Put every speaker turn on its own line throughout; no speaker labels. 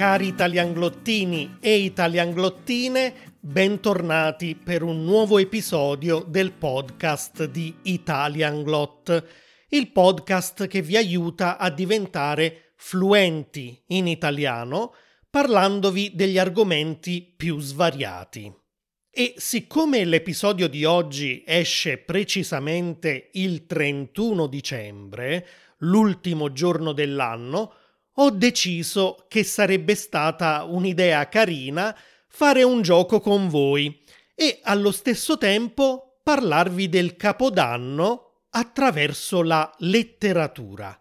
Cari italianglottini e italianglottine, bentornati per un nuovo episodio del podcast di Italianglot, il podcast che vi aiuta a diventare fluenti in italiano parlandovi degli argomenti più svariati. E siccome l'episodio di oggi esce precisamente il 31 dicembre, l'ultimo giorno dell'anno, ho deciso che sarebbe stata un'idea carina fare un gioco con voi e allo stesso tempo parlarvi del Capodanno attraverso la letteratura.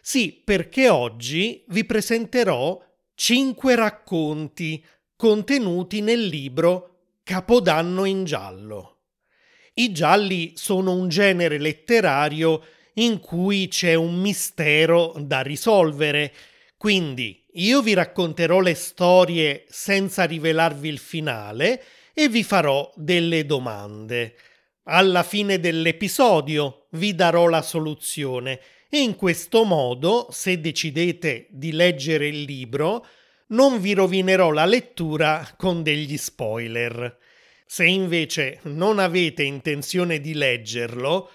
Sì, perché oggi vi presenterò cinque racconti contenuti nel libro Capodanno in giallo. I gialli sono un genere letterario in cui c'è un mistero da risolvere, quindi io vi racconterò le storie senza rivelarvi il finale e vi farò delle domande. Alla fine dell'episodio vi darò la soluzione e in questo modo, se decidete di leggere il libro, non vi rovinerò la lettura con degli spoiler. Se invece non avete intenzione di leggerlo,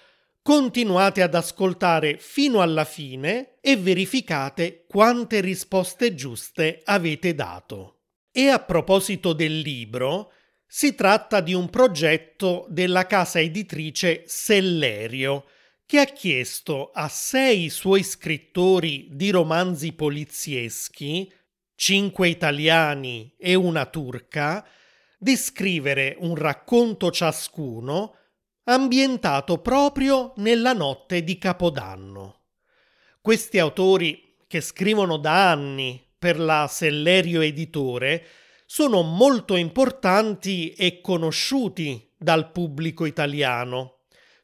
continuate ad ascoltare fino alla fine e verificate quante risposte giuste avete dato. E a proposito del libro, si tratta di un progetto della casa editrice Sellerio, che ha chiesto a sei suoi scrittori di romanzi polizieschi, cinque italiani e una turca, di scrivere un racconto ciascuno ambientato proprio nella notte di Capodanno. Questi autori, che scrivono da anni per la Sellerio Editore, sono molto importanti e conosciuti dal pubblico italiano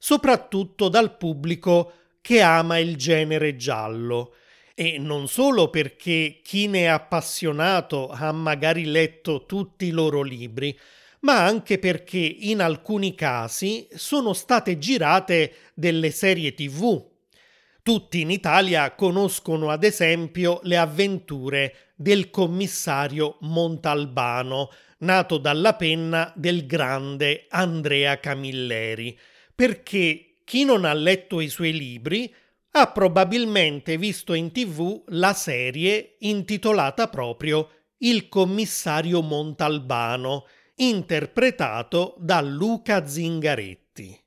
soprattutto dal pubblico che ama il genere giallo. E non solo perché chi ne è appassionato ha magari letto tutti i loro libri, ma anche perché in alcuni casi sono state girate delle serie tv. Tutti in Italia conoscono ad esempio le avventure del commissario Montalbano, nato dalla penna del grande Andrea Camilleri perché chi non ha letto i suoi libri ha probabilmente visto in tv la serie intitolata proprio Il commissario Montalbano, interpretato da Luca Zingaretti.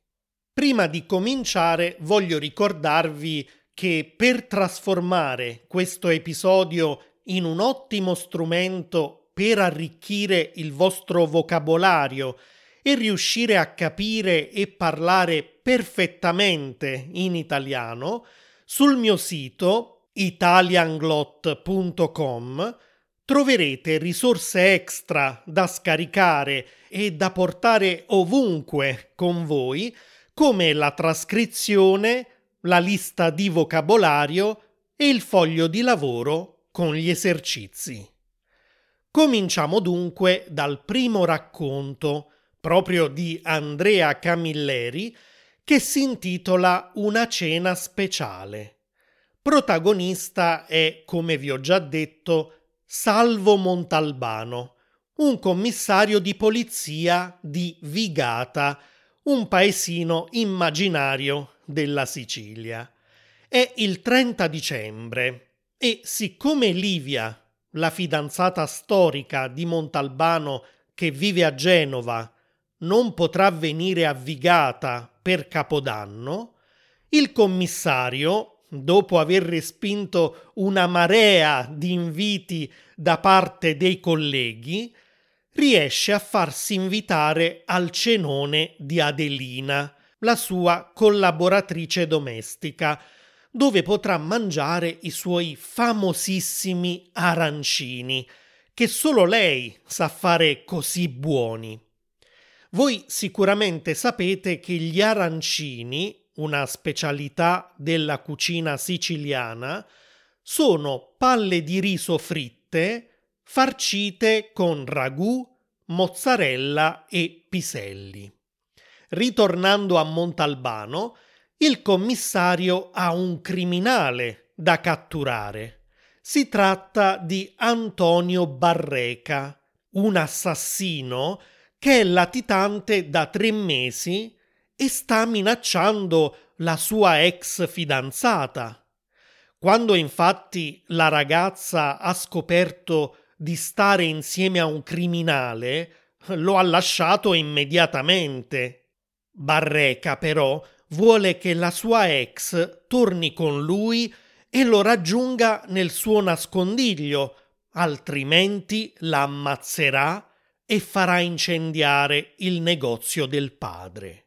Prima di cominciare voglio ricordarvi che per trasformare questo episodio in un ottimo strumento per arricchire il vostro vocabolario e riuscire a capire e parlare perfettamente in italiano, sul mio sito italianglot.com troverete risorse extra da scaricare e da portare ovunque con voi, come la trascrizione, la lista di vocabolario e il foglio di lavoro con gli esercizi. Cominciamo dunque dal primo racconto, proprio di Andrea Camilleri, che si intitola Una cena speciale. Protagonista è, come vi ho già detto, Salvo Montalbano, un commissario di polizia di Vigata, un paesino immaginario della Sicilia. È il 30 dicembre e siccome Livia, la fidanzata storica di Montalbano che vive a Genova, non potrà venire avvigata per Capodanno, il commissario, dopo aver respinto una marea di inviti da parte dei colleghi, riesce a farsi invitare al cenone di Adelina, la sua collaboratrice domestica, dove potrà mangiare i suoi famosissimi arancini, che solo lei sa fare così buoni. Voi sicuramente sapete che gli arancini, una specialità della cucina siciliana, sono palle di riso fritte farcite con ragù, mozzarella e piselli. Ritornando a Montalbano, il commissario ha un criminale da catturare. Si tratta di Antonio Barreca, un assassino che è latitante da tre mesi e sta minacciando la sua ex fidanzata. Quando infatti la ragazza ha scoperto di stare insieme a un criminale, lo ha lasciato immediatamente. Barreca però vuole che la sua ex torni con lui e lo raggiunga nel suo nascondiglio, altrimenti la ammazzerà e farà incendiare il negozio del padre.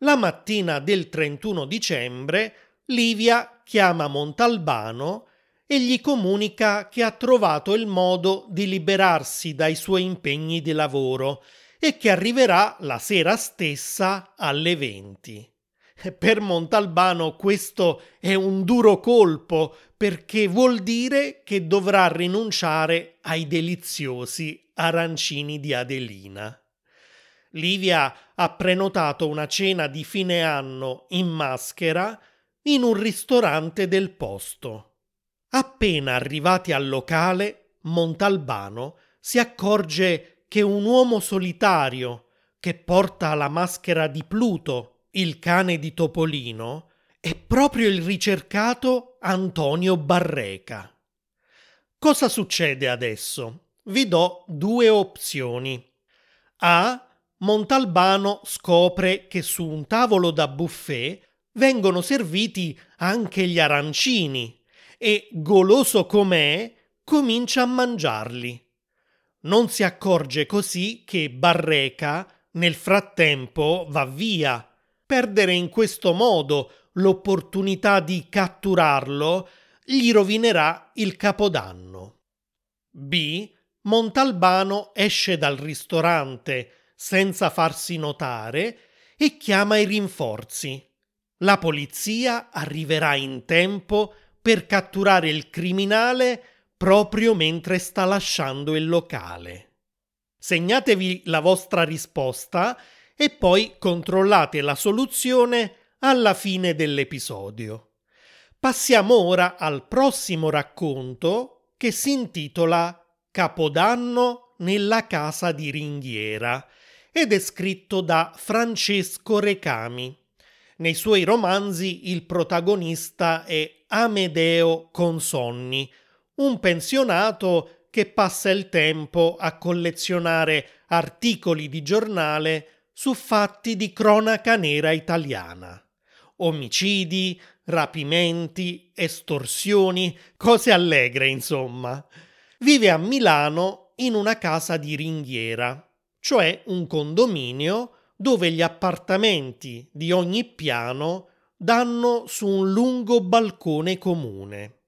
La mattina del 31 dicembre Livia chiama Montalbano e gli comunica che ha trovato il modo di liberarsi dai suoi impegni di lavoro e che arriverà la sera stessa alle 20. Per Montalbano questo è un duro colpo perché vuol dire che dovrà rinunciare ai deliziosi arancini di Adelina. Livia ha prenotato una cena di fine anno in maschera in un ristorante del posto. Appena arrivati al locale, Montalbano si accorge che un uomo solitario che porta la maschera di Pluto, il cane di Topolino, è proprio il ricercato Antonio Barreca. Cosa succede adesso? Vi do due opzioni. A. Montalbano scopre che su un tavolo da buffet vengono serviti anche gli arancini e, goloso com'è, comincia a mangiarli. Non si accorge così che Barreca nel frattempo va via. Perdere in questo modo l'opportunità di catturarlo gli rovinerà il capodanno. B. Montalbano esce dal ristorante senza farsi notare e chiama i rinforzi. La polizia arriverà in tempo per catturare il criminale proprio mentre sta lasciando il locale. Segnatevi la vostra risposta e poi controllate la soluzione alla fine dell'episodio. Passiamo ora al prossimo racconto che si intitola Capodanno nella casa di ringhiera ed è scritto da Francesco Recami. Nei suoi romanzi il protagonista è Amedeo Consonni, un pensionato che passa il tempo a collezionare articoli di giornale su fatti di cronaca nera italiana. Omicidi, rapimenti, estorsioni, cose allegre, insomma. Vive a Milano in una casa di ringhiera, cioè un condominio dove gli appartamenti di ogni piano danno su un lungo balcone comune.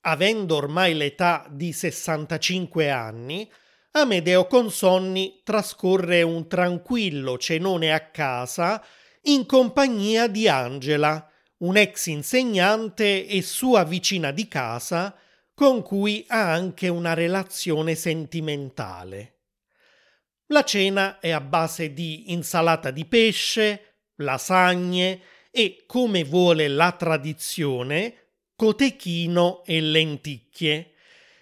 Avendo ormai l'età di 65 anni, Amedeo Consonni trascorre un tranquillo cenone a casa in compagnia di Angela, un'ex insegnante e sua vicina di casa con cui ha anche una relazione sentimentale. La cena è a base di insalata di pesce, lasagne e, come vuole la tradizione, cotechino e lenticchie.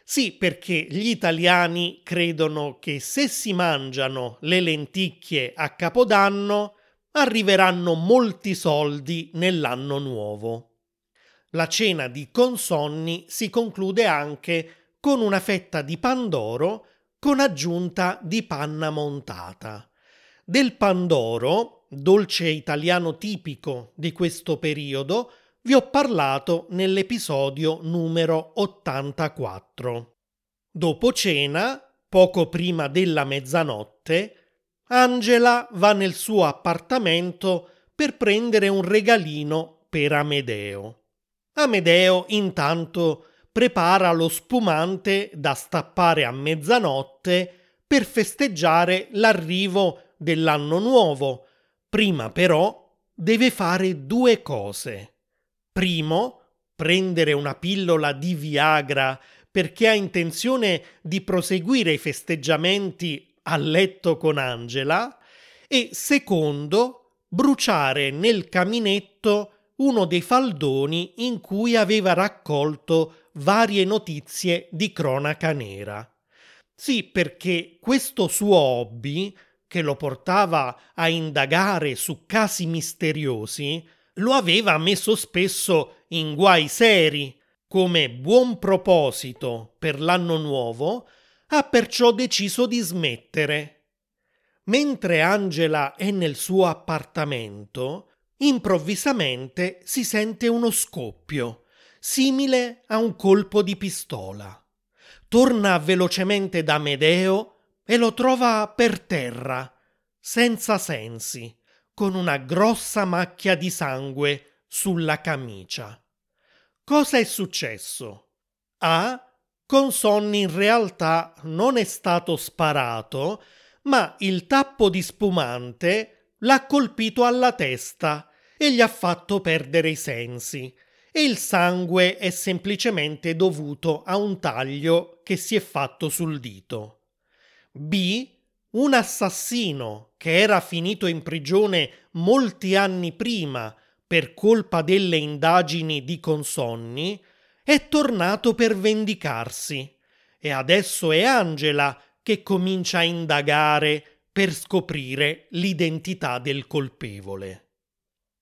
Sì, perché gli italiani credono che se si mangiano le lenticchie a Capodanno arriveranno molti soldi nell'anno nuovo. La cena di consonni si conclude anche con una fetta di pandoro con aggiunta di panna montata. Del pandoro, dolce italiano tipico di questo periodo, vi ho parlato nell'episodio numero 84. Dopo cena, poco prima della mezzanotte, Angela va nel suo appartamento per prendere un regalino per Amedeo. Amedeo intanto prepara lo spumante da stappare a mezzanotte per festeggiare l'arrivo dell'anno nuovo. Prima però deve fare due cose. Primo, prendere una pillola di Viagra perché ha intenzione di proseguire i festeggiamenti a letto con Angela e secondo, bruciare nel caminetto uno dei faldoni in cui aveva raccolto varie notizie di cronaca nera. Sì, perché questo suo hobby, che lo portava a indagare su casi misteriosi, lo aveva messo spesso in guai seri. Come buon proposito per l'anno nuovo, ha perciò deciso di smettere. Mentre Angela è nel suo appartamento, improvvisamente si sente uno scoppio, simile a un colpo di pistola. Torna velocemente da Medeo e lo trova per terra, senza sensi, con una grossa macchia di sangue sulla camicia. Cosa è successo? A. Con Sonny in realtà non è stato sparato, ma il tappo di spumante l'ha colpito alla testa e gli ha fatto perdere i sensi. E il sangue è semplicemente dovuto a un taglio che si è fatto sul dito. B. Un assassino che era finito in prigione molti anni prima per colpa delle indagini di Consonni è tornato per vendicarsi e adesso è Angela che comincia a indagare per scoprire l'identità del colpevole.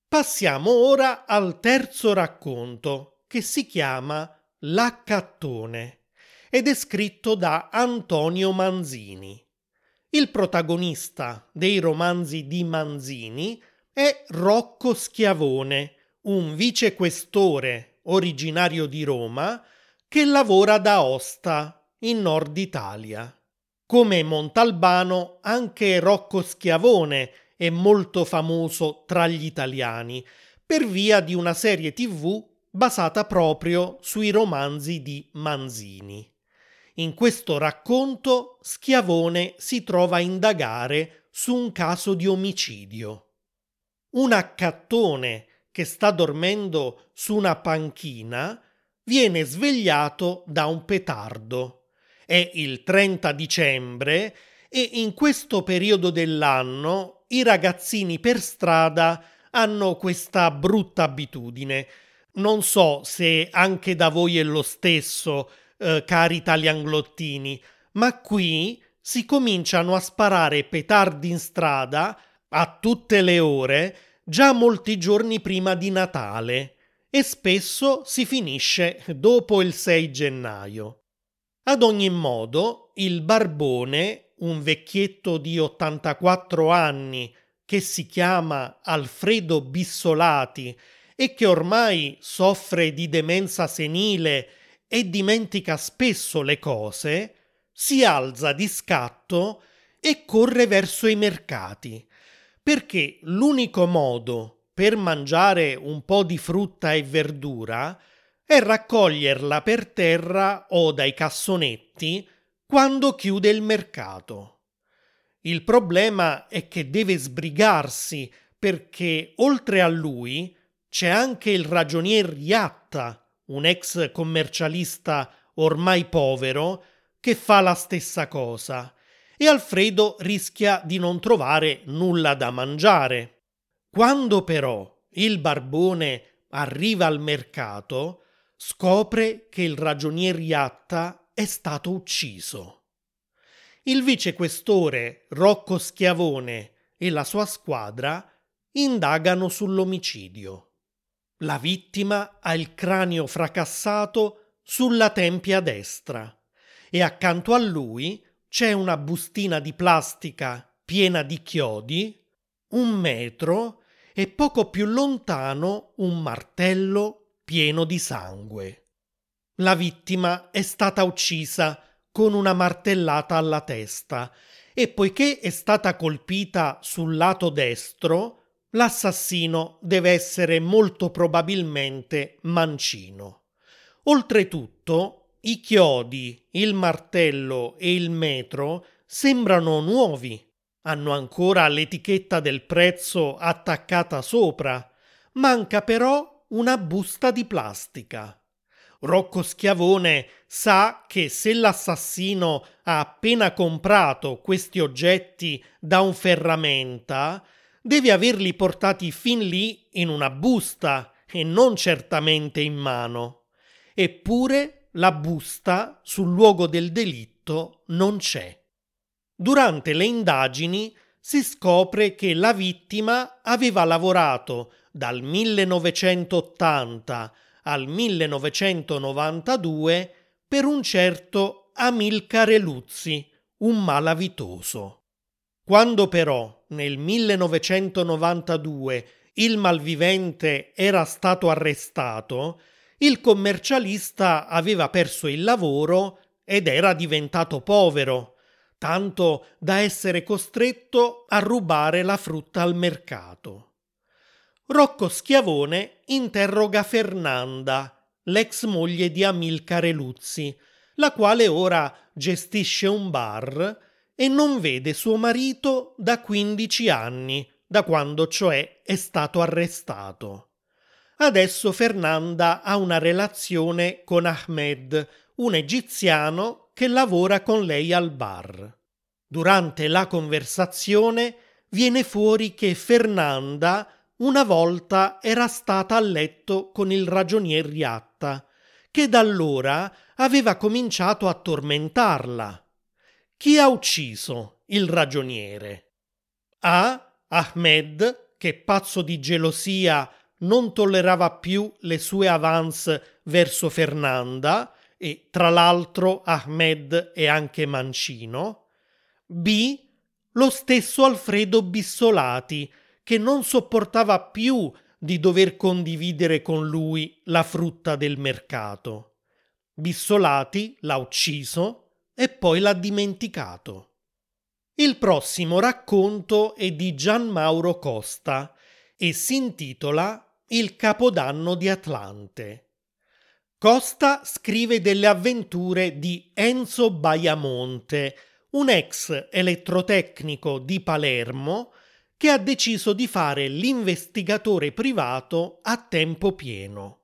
Passiamo ora al terzo racconto, che si chiama L'Accattone ed è scritto da Antonio Manzini. Il protagonista dei romanzi di Manzini è Rocco Schiavone, un vicequestore originario di Roma che lavora da Osta, in Nord Italia. Come Montalbano, anche Rocco Schiavone è molto famoso tra gli italiani per via di una serie tv basata proprio sui romanzi di Manzini. In questo racconto Schiavone si trova a indagare su un caso di omicidio. Un accattone che sta dormendo su una panchina viene svegliato da un petardo è il 30 dicembre e in questo periodo dell'anno i ragazzini per strada hanno questa brutta abitudine. Non so se anche da voi è lo stesso, eh, cari italianglottini, ma qui si cominciano a sparare petardi in strada a tutte le ore già molti giorni prima di Natale e spesso si finisce dopo il 6 gennaio. Ad ogni modo, il barbone, un vecchietto di 84 anni che si chiama Alfredo Bissolati e che ormai soffre di demenza senile e dimentica spesso le cose, si alza di scatto e corre verso i mercati, perché l'unico modo per mangiare un po' di frutta e verdura e raccoglierla per terra o dai cassonetti quando chiude il mercato. Il problema è che deve sbrigarsi perché oltre a lui c'è anche il ragionier Iatta, un ex commercialista ormai povero, che fa la stessa cosa e Alfredo rischia di non trovare nulla da mangiare. Quando però il barbone arriva al mercato, scopre che il ragionier Iatta è stato ucciso. Il vicequestore Rocco Schiavone e la sua squadra indagano sull'omicidio. La vittima ha il cranio fracassato sulla tempia destra e accanto a lui c'è una bustina di plastica piena di chiodi, un metro e poco più lontano un martello pieno di sangue. La vittima è stata uccisa con una martellata alla testa e poiché è stata colpita sul lato destro, l'assassino deve essere molto probabilmente mancino. Oltretutto, i chiodi, il martello e il metro sembrano nuovi. Hanno ancora l'etichetta del prezzo attaccata sopra. Manca però una busta di plastica. Rocco Schiavone sa che se l'assassino ha appena comprato questi oggetti da un ferramenta, deve averli portati fin lì in una busta e non certamente in mano. Eppure la busta sul luogo del delitto non c'è. Durante le indagini si scopre che la vittima aveva lavorato dal 1980 al 1992 per un certo Amilcare Luzzi, un malavitoso. Quando però nel 1992 il malvivente era stato arrestato, il commercialista aveva perso il lavoro ed era diventato povero, tanto da essere costretto a rubare la frutta al mercato. Rocco Schiavone interroga Fernanda, l'ex moglie di Amilcare Luzzi, la quale ora gestisce un bar e non vede suo marito da 15 anni, da quando cioè è stato arrestato. Adesso Fernanda ha una relazione con Ahmed, un egiziano che lavora con lei al bar. Durante la conversazione viene fuori che Fernanda una volta era stata a letto con il ragionier Riatta, che da allora aveva cominciato a tormentarla. Chi ha ucciso il ragioniere? A. Ahmed, che pazzo di gelosia non tollerava più le sue avance verso Fernanda, e tra l'altro Ahmed è anche mancino. B. Lo stesso Alfredo Bissolati, che non sopportava più di dover condividere con lui la frutta del mercato. Bissolati l'ha ucciso e poi l'ha dimenticato. Il prossimo racconto è di Gian Mauro Costa e si intitola Il Capodanno di Atlante. Costa scrive delle avventure di Enzo Baiamonte, un ex elettrotecnico di Palermo che ha deciso di fare l'investigatore privato a tempo pieno.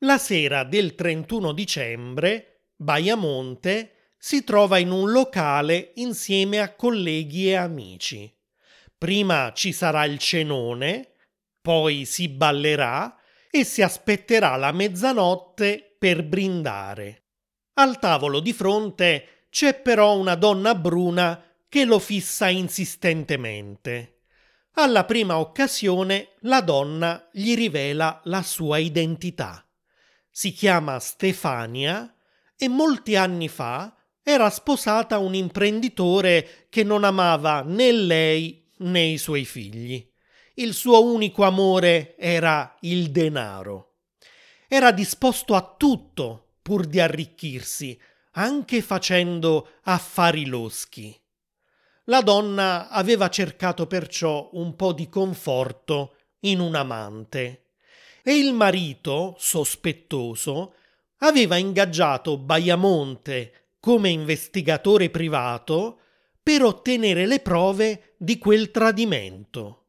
La sera del 31 dicembre, Baiamonte si trova in un locale insieme a colleghi e amici. Prima ci sarà il cenone, poi si ballerà e si aspetterà la mezzanotte per brindare. Al tavolo di fronte c'è però una donna bruna che lo fissa insistentemente. Alla prima occasione la donna gli rivela la sua identità. Si chiama Stefania e molti anni fa era sposata un imprenditore che non amava né lei né i suoi figli. Il suo unico amore era il denaro. Era disposto a tutto pur di arricchirsi, anche facendo affari loschi. La donna aveva cercato perciò un po' di conforto in un amante e il marito, sospettoso, aveva ingaggiato Baiamonte come investigatore privato per ottenere le prove di quel tradimento.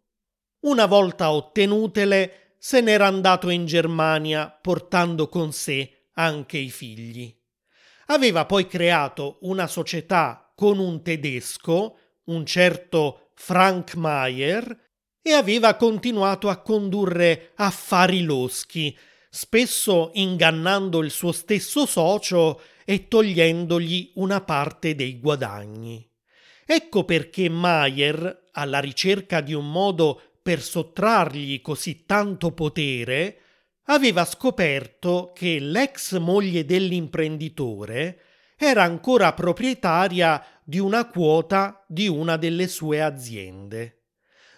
Una volta ottenutele, se n'era andato in Germania portando con sé anche i figli. Aveva poi creato una società con un tedesco, un certo Frank Mayer, e aveva continuato a condurre affari loschi, spesso ingannando il suo stesso socio e togliendogli una parte dei guadagni. Ecco perché Mayer, alla ricerca di un modo per sottrargli così tanto potere, aveva scoperto che l'ex moglie dell'imprenditore era ancora proprietaria di una quota di una delle sue aziende.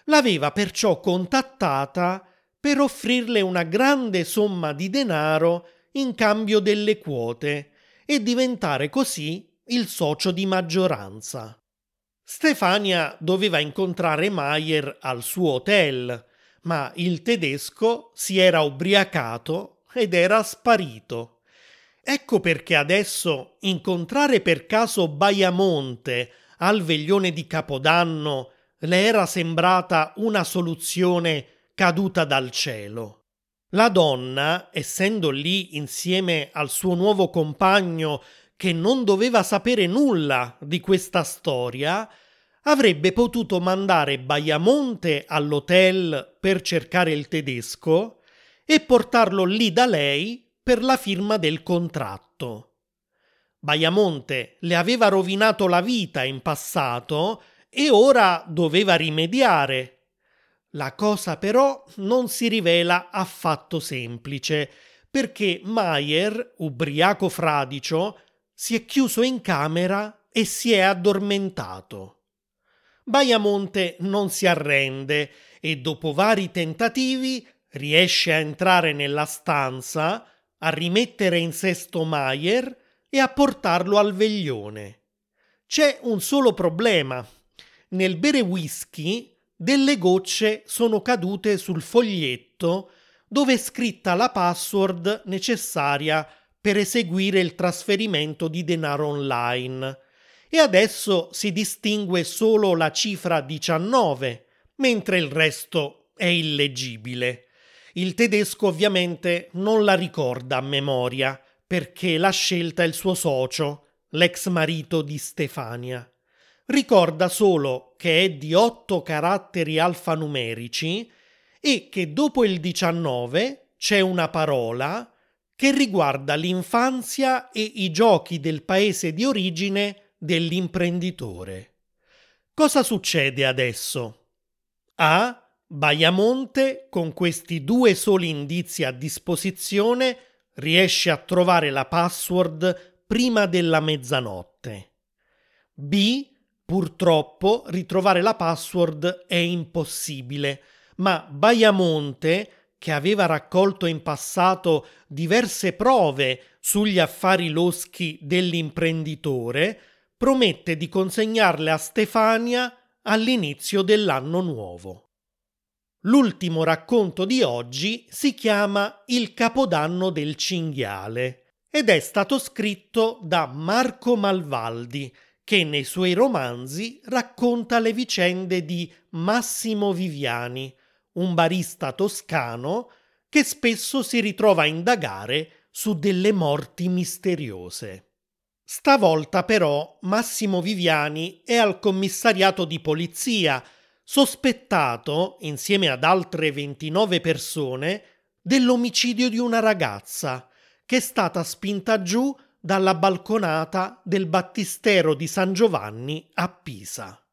L'aveva perciò contattata per offrirle una grande somma di denaro in cambio delle quote e diventare così il socio di maggioranza. Stefania doveva incontrare Mayer al suo hotel, ma il tedesco si era ubriacato ed era sparito. Ecco perché adesso incontrare per caso Baiamonte al veglione di Capodanno le era sembrata una soluzione caduta dal cielo. La donna, essendo lì insieme al suo nuovo compagno che non doveva sapere nulla di questa storia, avrebbe potuto mandare Baiamonte all'hotel per cercare il tedesco e portarlo lì da lei per la firma del contratto. Baiamonte le aveva rovinato la vita in passato e ora doveva rimediare. La cosa però non si rivela affatto semplice, perché Maier, ubriaco fradicio, si è chiuso in camera e si è addormentato. Baiamonte non si arrende e dopo vari tentativi riesce a entrare nella stanza, a rimettere in sesto Maier e a portarlo al veglione. C'è un solo problema. Nel bere whisky delle gocce sono cadute sul foglietto dove è scritta la password necessaria per eseguire il trasferimento di denaro online e adesso si distingue solo la cifra 19, mentre il resto è illeggibile. Il tedesco ovviamente non la ricorda a memoria perché l'ha scelta il suo socio, l'ex marito di Stefania. Ricorda solo che è di otto caratteri alfanumerici e che dopo il 19 c'è una parola che riguarda l'infanzia e i giochi del paese di origine dell'imprenditore. Cosa succede adesso? A. Baiamonte, con questi due soli indizi a disposizione, riesce a trovare la password prima della mezzanotte. B. Purtroppo ritrovare la password è impossibile, ma Baiamonte che aveva raccolto in passato diverse prove sugli affari loschi dell'imprenditore, promette di consegnarle a Stefania all'inizio dell'anno nuovo. L'ultimo racconto di oggi si chiama Il Capodanno del cinghiale ed è stato scritto da Marco Malvaldi, che nei suoi romanzi racconta le vicende di Massimo Viviani, un barista toscano che spesso si ritrova a indagare su delle morti misteriose. Stavolta però Massimo Viviani è al commissariato di polizia, sospettato, insieme ad altre 29 persone, dell'omicidio di una ragazza che è stata spinta giù dalla balconata del battistero di San Giovanni a Pisa.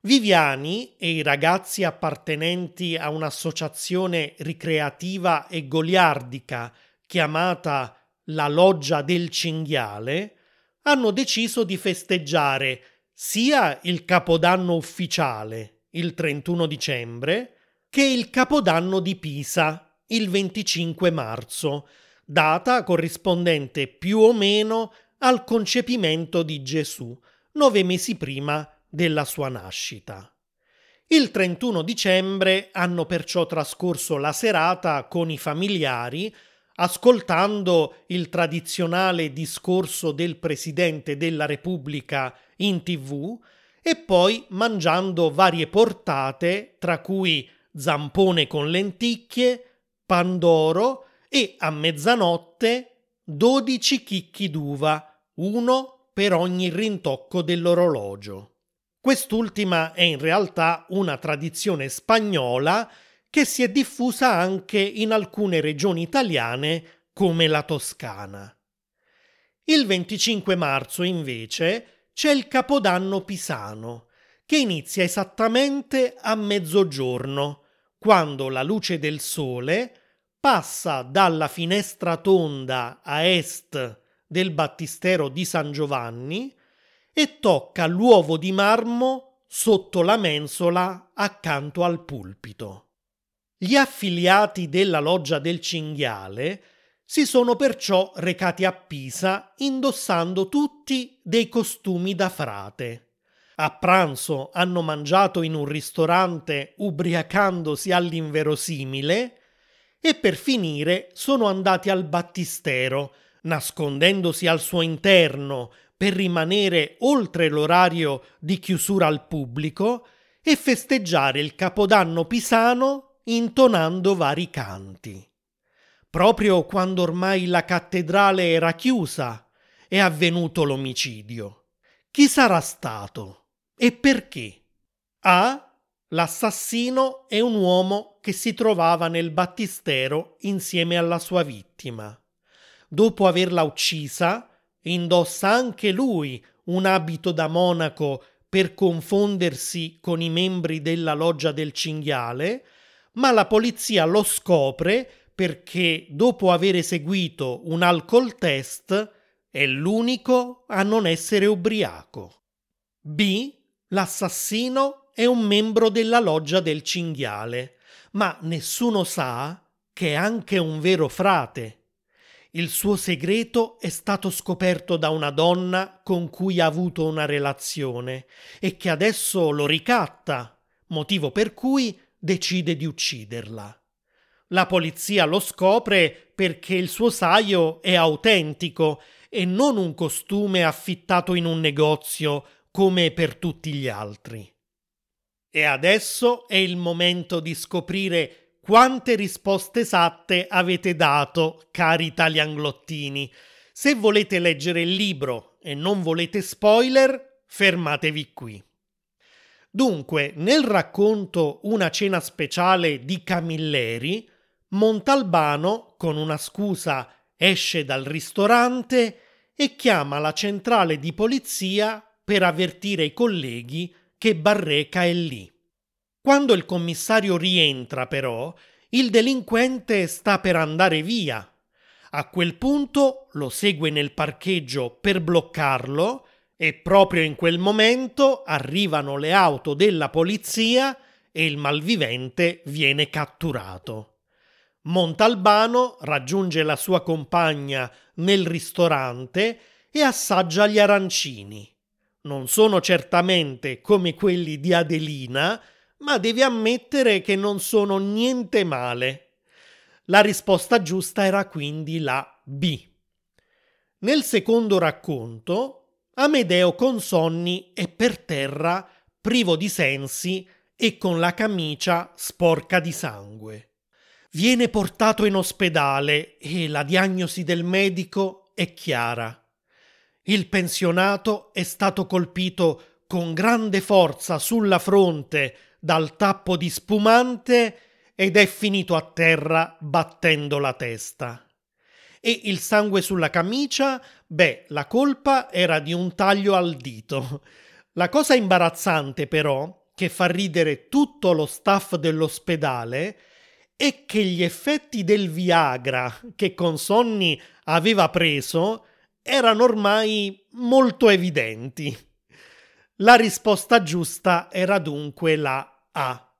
Viviani e i ragazzi appartenenti a un'associazione ricreativa e goliardica chiamata la Loggia del Cinghiale hanno deciso di festeggiare sia il Capodanno ufficiale, il 31 dicembre, che il Capodanno di Pisa, il 25 marzo, data corrispondente più o meno al concepimento di Gesù, nove mesi prima della sua nascita. Il 31 dicembre hanno perciò trascorso la serata con i familiari, ascoltando il tradizionale discorso del Presidente della Repubblica in tv e poi mangiando varie portate, tra cui zampone con lenticchie, pandoro e a mezzanotte 12 chicchi d'uva, uno per ogni rintocco dell'orologio. Quest'ultima è in realtà una tradizione spagnola che si è diffusa anche in alcune regioni italiane come la Toscana. Il 25 marzo invece c'è il Capodanno pisano, che inizia esattamente a mezzogiorno, quando la luce del sole passa dalla finestra tonda a est del battistero di San Giovanni e tocca l'uovo di marmo sotto la mensola accanto al pulpito. Gli affiliati della loggia del cinghiale si sono perciò recati a Pisa indossando tutti dei costumi da frate. A pranzo hanno mangiato in un ristorante ubriacandosi all'inverosimile e per finire sono andati al battistero, nascondendosi al suo interno per rimanere oltre l'orario di chiusura al pubblico e festeggiare il Capodanno pisano intonando vari canti. Proprio quando ormai la cattedrale era chiusa è avvenuto l'omicidio. Chi sarà stato e perché? A. L'assassino è un uomo che si trovava nel battistero insieme alla sua vittima. Dopo averla uccisa, indossa anche lui un abito da monaco per confondersi con i membri della loggia del cinghiale, ma la polizia lo scopre perché dopo aver eseguito un alcol test è l'unico a non essere ubriaco. B. L'assassino è un membro della loggia del cinghiale, ma nessuno sa che è anche un vero frate. Il suo segreto è stato scoperto da una donna con cui ha avuto una relazione e che adesso lo ricatta, motivo per cui decide di ucciderla. La polizia lo scopre perché il suo saio è autentico e non un costume affittato in un negozio come per tutti gli altri. E adesso è il momento di scoprire quante risposte esatte avete dato, cari italianglottini. Se volete leggere il libro e non volete spoiler, fermatevi qui. Dunque, nel racconto Una cena speciale di Camilleri, Montalbano, con una scusa, esce dal ristorante e chiama la centrale di polizia per avvertire i colleghi che Barreca è lì. Quando il commissario rientra, però, il delinquente sta per andare via. A quel punto lo segue nel parcheggio per bloccarlo e proprio in quel momento arrivano le auto della polizia e il malvivente viene catturato. Montalbano raggiunge la sua compagna nel ristorante e assaggia gli arancini. Non sono certamente come quelli di Adelina, ma devi ammettere che non sono niente male. La risposta giusta era quindi la B. Nel secondo racconto, Amedeo Consonni è per terra, privo di sensi e con la camicia sporca di sangue. Viene portato in ospedale e la diagnosi del medico è chiara. Il pensionato è stato colpito con grande forza sulla fronte dal tappo di spumante ed è finito a terra battendo la testa. E il sangue sulla camicia? Beh, la colpa era di un taglio al dito. La cosa imbarazzante però, che fa ridere tutto lo staff dell'ospedale, è che gli effetti del Viagra che Consonni aveva preso erano ormai molto evidenti. La risposta giusta era dunque la a.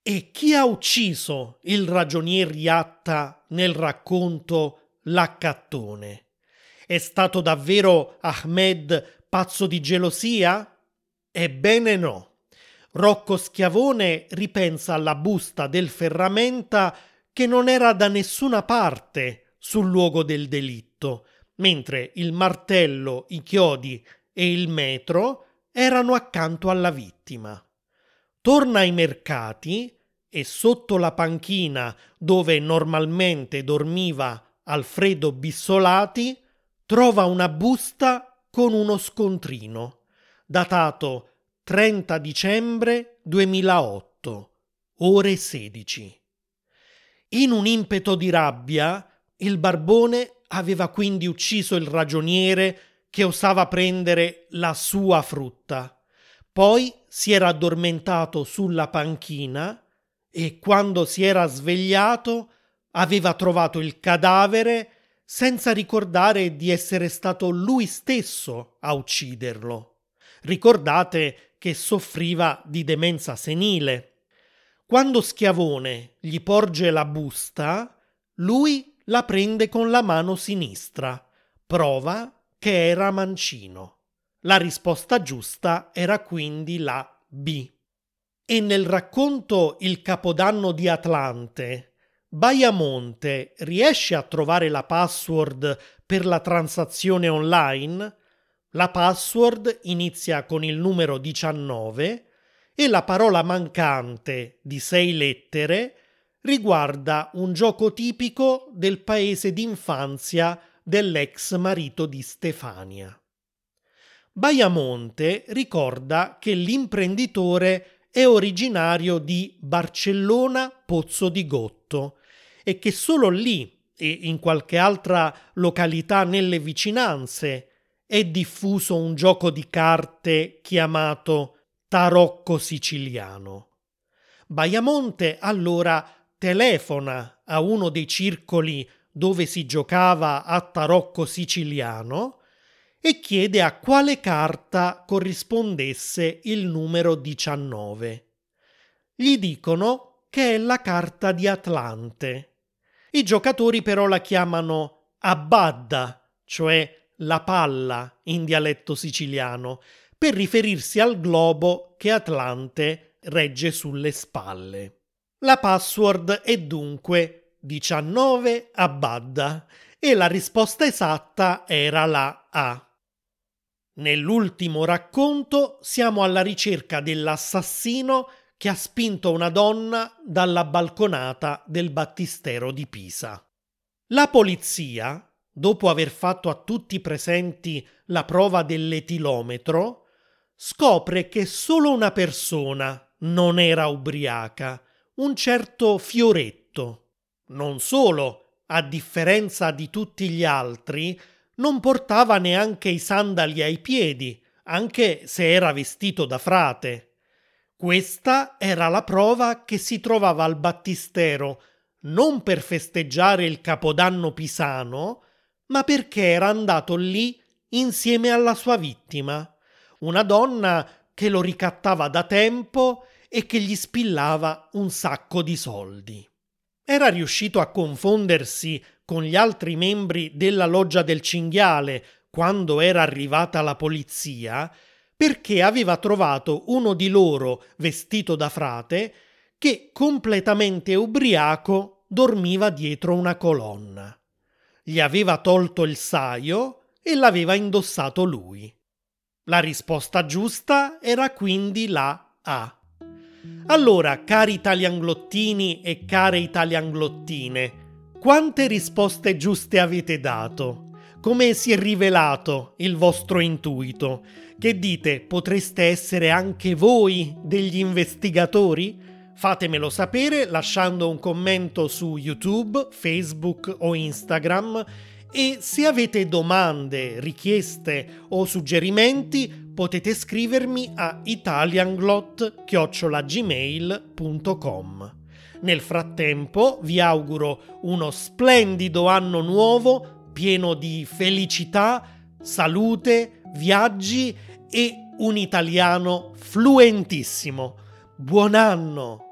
E chi ha ucciso il ragionier Iatta nel racconto L'accattone? È stato davvero Ahmed pazzo di gelosia? Ebbene no. Rocco Schiavone ripensa alla busta del ferramenta che non era da nessuna parte sul luogo del delitto, mentre il martello, i chiodi e il metro erano accanto alla vittima. Torna ai mercati e sotto la panchina dove normalmente dormiva Alfredo Bissolati trova una busta con uno scontrino datato 30 dicembre 2008 ore 16 in un impeto di rabbia il barbone aveva quindi ucciso il ragioniere che osava prendere la sua frutta poi si era addormentato sulla panchina e quando si era svegliato aveva trovato il cadavere senza ricordare di essere stato lui stesso a ucciderlo. Ricordate che soffriva di demenza senile. Quando Schiavone gli porge la busta, lui la prende con la mano sinistra, prova che era mancino. La risposta giusta era quindi la B. E nel racconto Il Capodanno di Atlante, Baiamonte riesce a trovare la password per la transazione online? La password inizia con il numero 19 e la parola mancante di sei lettere riguarda un gioco tipico del paese d'infanzia dell'ex marito di Stefania. Baiamonte ricorda che l'imprenditore è originario di Barcellona Pozzo di Gotto e che solo lì e in qualche altra località nelle vicinanze è diffuso un gioco di carte chiamato tarocco siciliano. Baiamonte allora telefona a uno dei circoli dove si giocava a tarocco siciliano e chiede a quale carta corrispondesse il numero 19. Gli dicono che è la carta di Atlante. I giocatori però la chiamano Abadda, cioè la palla in dialetto siciliano, per riferirsi al globo che Atlante regge sulle spalle. La password è dunque 19 Abadda e la risposta esatta era la A. Nell'ultimo racconto siamo alla ricerca dell'assassino che ha spinto una donna dalla balconata del battistero di Pisa. La polizia, dopo aver fatto a tutti i presenti la prova dell'etilometro, scopre che solo una persona non era ubriaca, un certo Fioretto. Non solo, a differenza di tutti gli altri, non portava neanche i sandali ai piedi, anche se era vestito da frate. Questa era la prova che si trovava al battistero non per festeggiare il capodanno pisano, ma perché era andato lì insieme alla sua vittima, una donna che lo ricattava da tempo e che gli spillava un sacco di soldi. Era riuscito a confondersi con gli altri membri della loggia del cinghiale quando era arrivata la polizia, perché aveva trovato uno di loro vestito da frate che completamente ubriaco dormiva dietro una colonna. Gli aveva tolto il saio e l'aveva indossato lui. La risposta giusta era quindi la A. Allora, cari italianglottini e care italianglottine, quante risposte giuste avete dato? Come si è rivelato il vostro intuito? Che dite, potreste essere anche voi degli investigatori? Fatemelo sapere lasciando un commento su YouTube, Facebook o Instagram e se avete domande, richieste o suggerimenti potete scrivermi a italianglot.gmail.com. Nel frattempo vi auguro uno splendido anno nuovo pieno di felicità, salute, viaggi e un italiano fluentissimo. Buon anno!